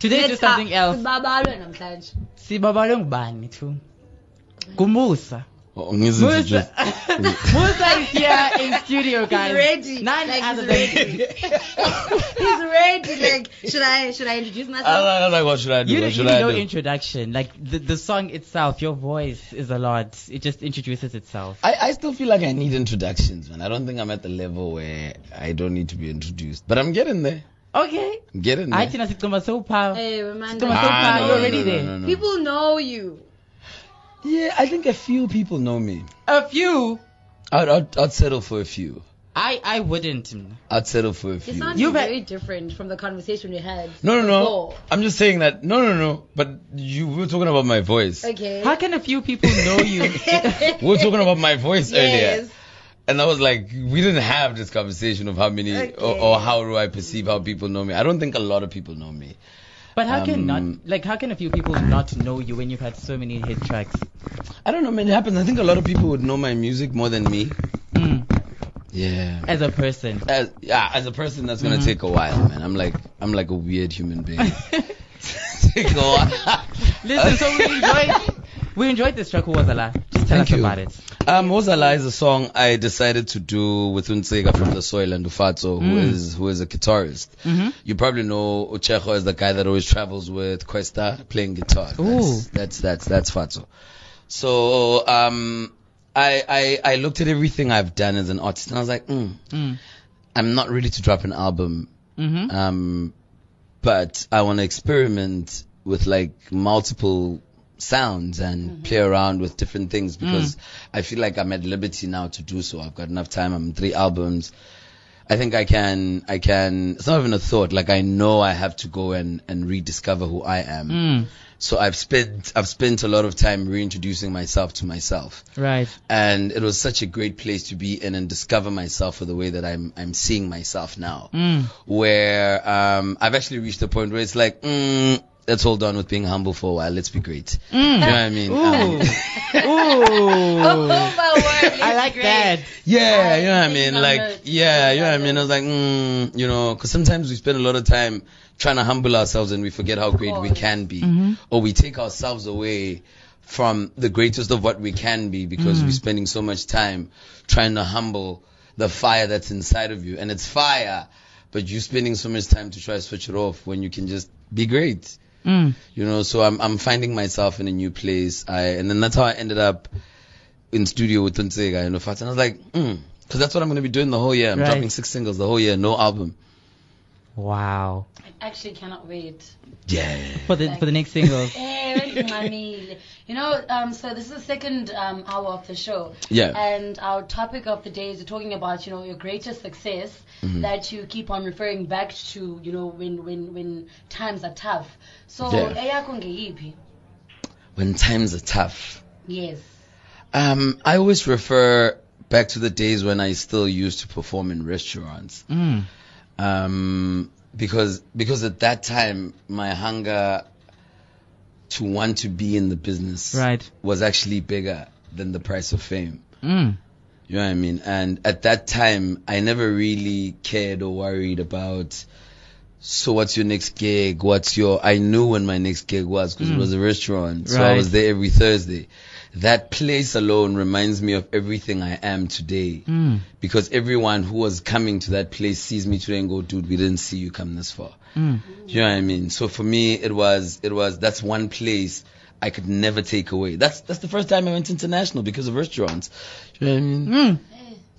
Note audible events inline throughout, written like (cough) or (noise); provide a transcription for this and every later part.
Today do something else. sibabalwe namhlanje Sibabalwe ngubani tu? Kumusa. Oh, ngizinto Musa. just- (laughs) Musa is here in studio, guys. He's ready. None Like, other he's (laughs) than ready. he's ready like should i should i introduce I myself was like, like, what should I do? You what don't should need I no do? introduction. Like the, the song itself, your voice is a lot. It just introduces itself. I, I still feel like I need introductions, man. I don't think I'm at the level where I don't need to be introduced. But I'm getting there. Okay. I'm getting there. I think sicuma so power. hey Amanda. Come Ah, so no, you're already no, there. no, no, no. people know you Yeah, I think a few people know me. A few. I'd, I'd, I'd settle for a few. I I wouldn't. I'd settle for a you few. sound You've had- very different from the conversation we had No, no, no. before. I'm just saying that. No, no, no. But you we were talking about my voice. okay How can a few people know you? (laughs) We were talking about my voice earlier. And I was like, we didn't have this conversation of how many or, Okay. or how do I perceive how people know me. I don't think a lot of people know me. But how can Um, not like how can a few people not know you when you've had so many hit tracks? I don't know, man. It happens. I think a lot of people would know my music more than me. Mm, Yeah. as a person. As, yeah, as a person, that's gonna Mhm. take a while, man. I'm like, I'm like a weird human being. (laughs) take a while. Listen, so we (laughs) enjoyed we enjoyed this track. Who was alive? Just tell Thank us you. about it. Um, Woza la is a song I decided to do with Unsega from the Soil and Ufatso, who Mm. is who is a guitarist. Mm-hmm. You probably know Uchecho is the guy that always travels with Kwesta playing guitar. That's, that's that's that's Fatso. So um, I, I I looked at everything I've done as an artist and I was like, mm, Mm. I'm not ready to drop an album Mm-hmm. um, but I want to experiment with like multiple sounds and play around with different things because I feel like I'm at liberty now to do so. I've got enough time. I'm three albums. I think I can, I can, it's not even a thought. Like I know I have to go and, and rediscover who I am. Mm. So I've spent, I've spent a lot of time reintroducing myself to myself Right. and it was such a great place to be in and discover myself for the way that I'm, I'm seeing myself now Mm. where um, I've actually reached a point where it's like, mm, let's hold on with being humble for a while. Let's be great. Mm. You know what I mean? Ooh. Um, (laughs) oh Ooh. my word (laughs) I like great. that. yeah, you know what I mean? Like, a- yeah, you know what I mean? I was like, mm, you know, because sometimes we spend a lot of time trying to humble ourselves and we forget how great we can be. Mhm. Or we take ourselves away from the greatest of what we can be because Mm. we're spending so much time trying to humble the fire that's inside of you. And it's fire, but you're spending so much time to try to switch it off when you can just be great. Mm. You know, so I'm I'm finding myself in a new place. I and then that's how I ended up in studio with Tunsega and Ufat. And I was like, mm, because that's what I'm gonna be doing the whole year. I'm Right. dropping six singles the whole year, no album. Wow. I actually cannot wait Yeah. For the for the next single. (laughs) Eh, really, mommy. You know, um, so this is the second um, hour of the show. Yeah. And our topic of the day is talking about, you know, your greatest success Mm-hmm. that you keep on referring back to, you know, when when when times are tough. So, Yeah. eyakho ngeyiphi? When times are tough. Yes. Um, I always refer back to the days when I still used to perform in restaurants. Mm. Um, because because at that time my hunger to want to be in the business Right. was actually bigger than the price of fame. Mm. You know what I mean? And at that time, I never really cared or worried about. So what's your next gig? What's your? I knew when my next gig was because Mm. it was a restaurant, so I was there every Thursday. That place alone reminds me of everything I am today. Mm. Because everyone who was coming to that place sees me today and go, dude, we didn't see you come this far. Mm. You know what I mean? So for me, it was, it was, that's one place I could never take away. That's, that's the first time I went international because of restaurants. You know what I mean? Mm.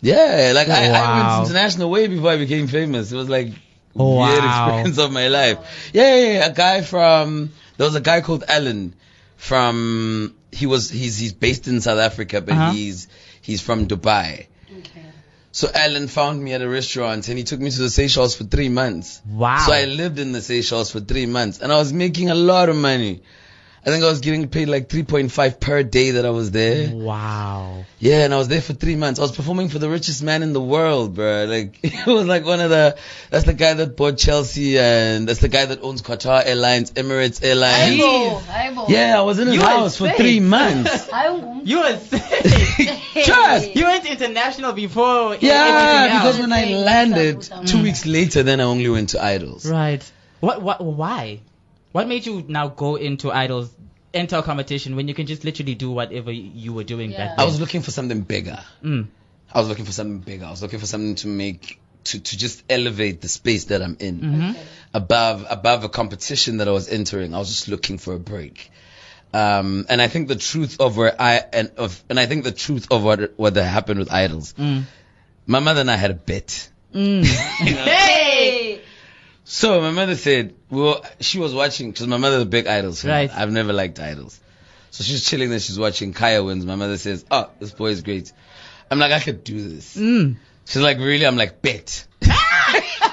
Yeah, like I, I went international way before I became famous. It was like Oh, weird experience (laughs) of my life. Yeah, yeah, yeah, a guy from there was a guy called Alan from he was he's he's based in South Africa, but Uh-huh. he's he's from Dubai. Okay. So Alan found me at a restaurant and he took me to the Seychelles for three months. Wow. So I lived in the Seychelles for three months and I was making a lot of money. I think I was getting paid like 3.5 per day that I was there. Wow. Yeah, and I was there for three months. I was performing for the richest man in the world, bro. Like, (laughs) it was like one of the, that's the guy that bought Chelsea and that's the guy that owns Qatar Airlines, Emirates Airlines. Aibo, aibo. Yeah, I was in his You house for three months. (laughs) You were sick. (laughs) Trust. you went international before Yeah, because when I landed, two weeks later, then I only went to Idols. Right. What? What? Why? What made you now go into idols, enter a competition when you can just literally do whatever you were doing Yeah. back I was looking for something bigger. Mm. I was looking for something bigger. I was looking for something to make to to just elevate the space that I'm in mm-hmm. Okay. above above a competition that I was entering. I was just looking for a break. Um, and I think the truth of where I and of and I think the truth of what what happened with idols. Mm. My mother and I had a bet. Mm. (laughs) Hey. So my mother said, well, she was watching because my mother's a big idols fan. Right. I've never liked idols. So she's chilling there. She's watching Khaya wins. My mother says, oh, this boy is great. I'm like, I could do this. Mm. She's like, really? I'm like, bet. (laughs)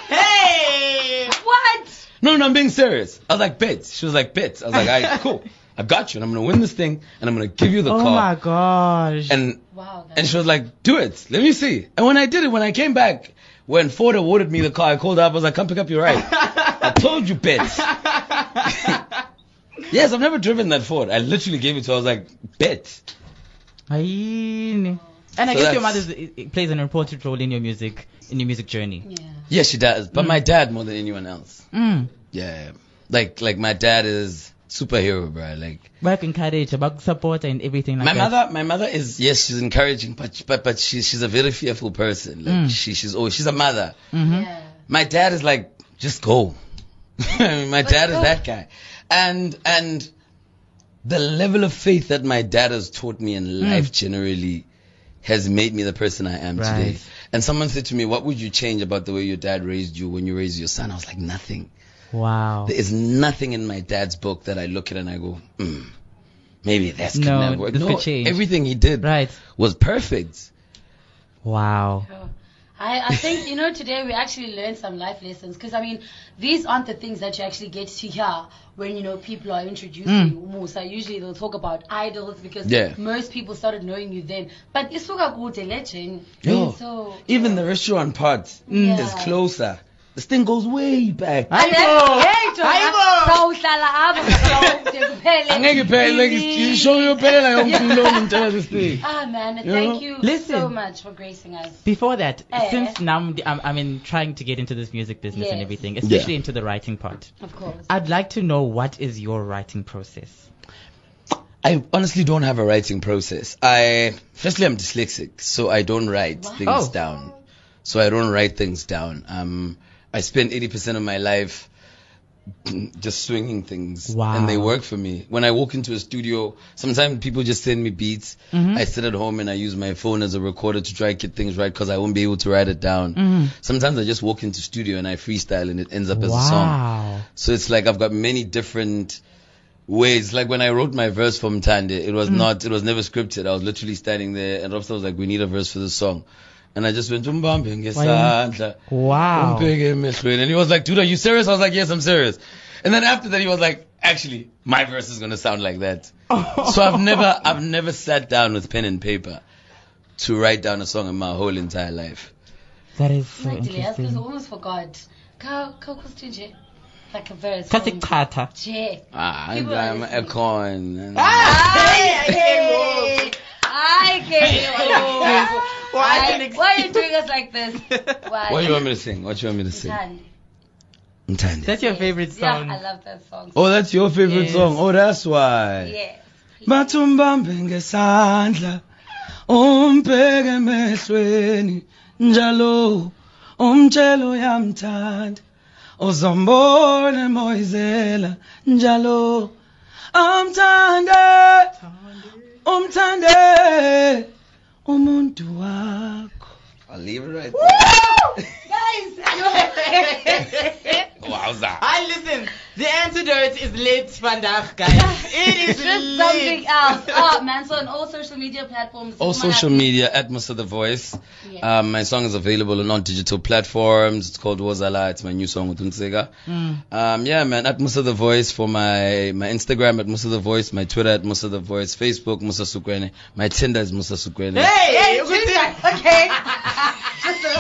Hey! What? No, no, I'm being serious. I was like, bet. She was like, bet. I was like, all right, cool. I got you, and I'm gonna win this thing, and I'm gonna give you the Oh car. my gosh. And Wow. and she was like, do it. Let me see. And when I did it, when I came back, when Ford awarded me the car, I called up. I was like, come pick up your ride. (laughs) I told you, bet. (laughs) yes, I've never driven that Ford. I literally gave it to her. I was like, bet. And I So guess your that's- mother is- it plays an important role in your music, in your music journey. Yeah. Yes, she does. But my dad more than anyone else. Mm. Yeah. Like, like my dad is superhero, bro. Like, Work encourage, about support and everything like my that. mother, my mother is yes, she's encouraging, but but but she's she's a very fearful person. Like Mm. she she's oh she's a mother. Mhm. Yeah. My dad is like just go. (laughs) my dad is that guy, and and the level of faith that my dad has taught me in Mm. life generally has made me the person I am Right. today. And someone said to me, "What would you change about the way your dad raised you when you raised your son?" I was like, "Nothing." Wow. There is nothing in my dad's book that I look at and I go, mm, maybe that's could No, never work. this no, could change. everything he did Right. was perfect. Wow. I, I think, you know, today we actually learned some life lessons because, I mean, these aren't the things that you actually get to hear when, you know, people are introducing you. Musa. Usually they'll talk about idols because Yeah. most people started knowing you then. But isuka kude legend. Yo, So, Even the restaurant part Yeah. is closer. This thing goes way back. And then, Hayibo! hey, Jonah, Hayibo! sawuhlala apha, sawude kuphele. Angeke phela, like, you show your pela yonke umlomo ngitshela this thing. Ah, man, You thank know? you Listen. so much for gracing us. Before that, Eh. since now I'm, I'm, I'm in trying to get into this music business and Yes. everything, especially Yeah. into the writing part, Of course. I'd like to know what is your writing process? I honestly don't have a writing process. I firstly I'm dyslexic, so I don't write Wow. things Oh. down. So I don't write things down. Um, I spend 80% of my life just swinging things, Wow. and they work for me. When I walk into a studio, sometimes people just send me beats. Mhm. I sit at home and I use my phone as a recorder to try to get things right because I won't be able to write it down. Mhm. Sometimes I just walk into studio and I freestyle and it ends up as a song. So it's like I've got many different ways. Like when I wrote my verse for Mthande, it was not, it was never scripted. I was literally standing there and Robster was like, we need a verse for this song. And I just went, "Umbambe ngesandla, Wow. umbheke emehlweni." and he was like, dude, are you serious? I was like, yes, I'm serious. And then after that, he was like, actually, my verse is going to sound like that. (laughs) So I've never, I've never sat down with pen and paper to write down a song in my whole entire life. That is so Actually, yes, I almost forgot. Ka ka kusithe like a verse. Kasi from- Nje. Ah, People are I'm a listening. con. Why are you doing us like this? (laughs) Why? What do you want me to sing? What do you want me to sing? Mthande. Mthande. That's your Yes. favorite song. Yeah, I love that song. Oh, that's your favorite Yes. song. Oh, that's why. Yes. Bathumbambe ngesandla umbheke emehlweni njalo umtshelo yamthanda uzombona moyizela njalo amthande umthande umuntu wakho I'll leave it right (laughs) there. (laughs) Guys, Wowza. I listen. The antidote is lit vandaag, guys. (laughs) It is just something else. Oh man, so on all social media platforms. All social media at Musa the Voice. Yeah. Um, my song is available on all digital platforms. It's called Wozala. It's my new song with Unsega. Mm. Um, yeah, man, at Musa the Voice for my, my Instagram at Musa the Voice, my Twitter at Musa the Voice, Facebook Musa Sukwene, my Tinder is Musa Sukwene. Hey, Hey, you (laughs) could just- see- (laughs) okay. just, just.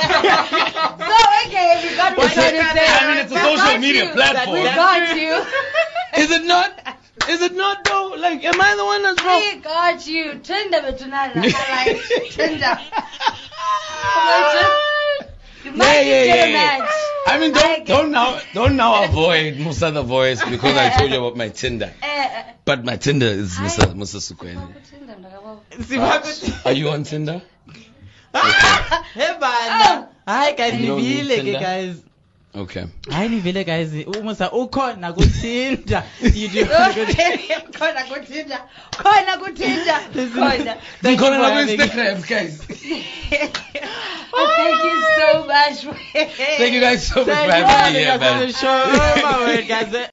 so okay, we got what Why you're trying to say. I mean, it's a We social got media you. platform. We got you. Is it not? Is it not though? Like, am I the one that's wrong? We got you. Tinder betunala. I like Tinder. Imagine. You might yeah, get yeah, a yeah. match. I mean, don't get- don't now don't now (laughs) avoid Musa the voice because I told you about my Tinder. (laughs) Eh, eh. But my Tinder is Hi. Musa Musa Sukwene. Ngakuthinda, mntakabo. Sibakuthi- Are you on Tinder? (laughs) Hey bana. Hayi guys You don't nivile need ke guys. Okay. Hayi nivile guys. Umusa ukhona kuTinder. You do (laughs) khona kuthinda khona kuthinda (laughs) khona Thank you for on having- Instagram, guys. (laughs) Oh, thank you so much Thank you guys so much for Thank you having me here, man. show. Oh my word guys.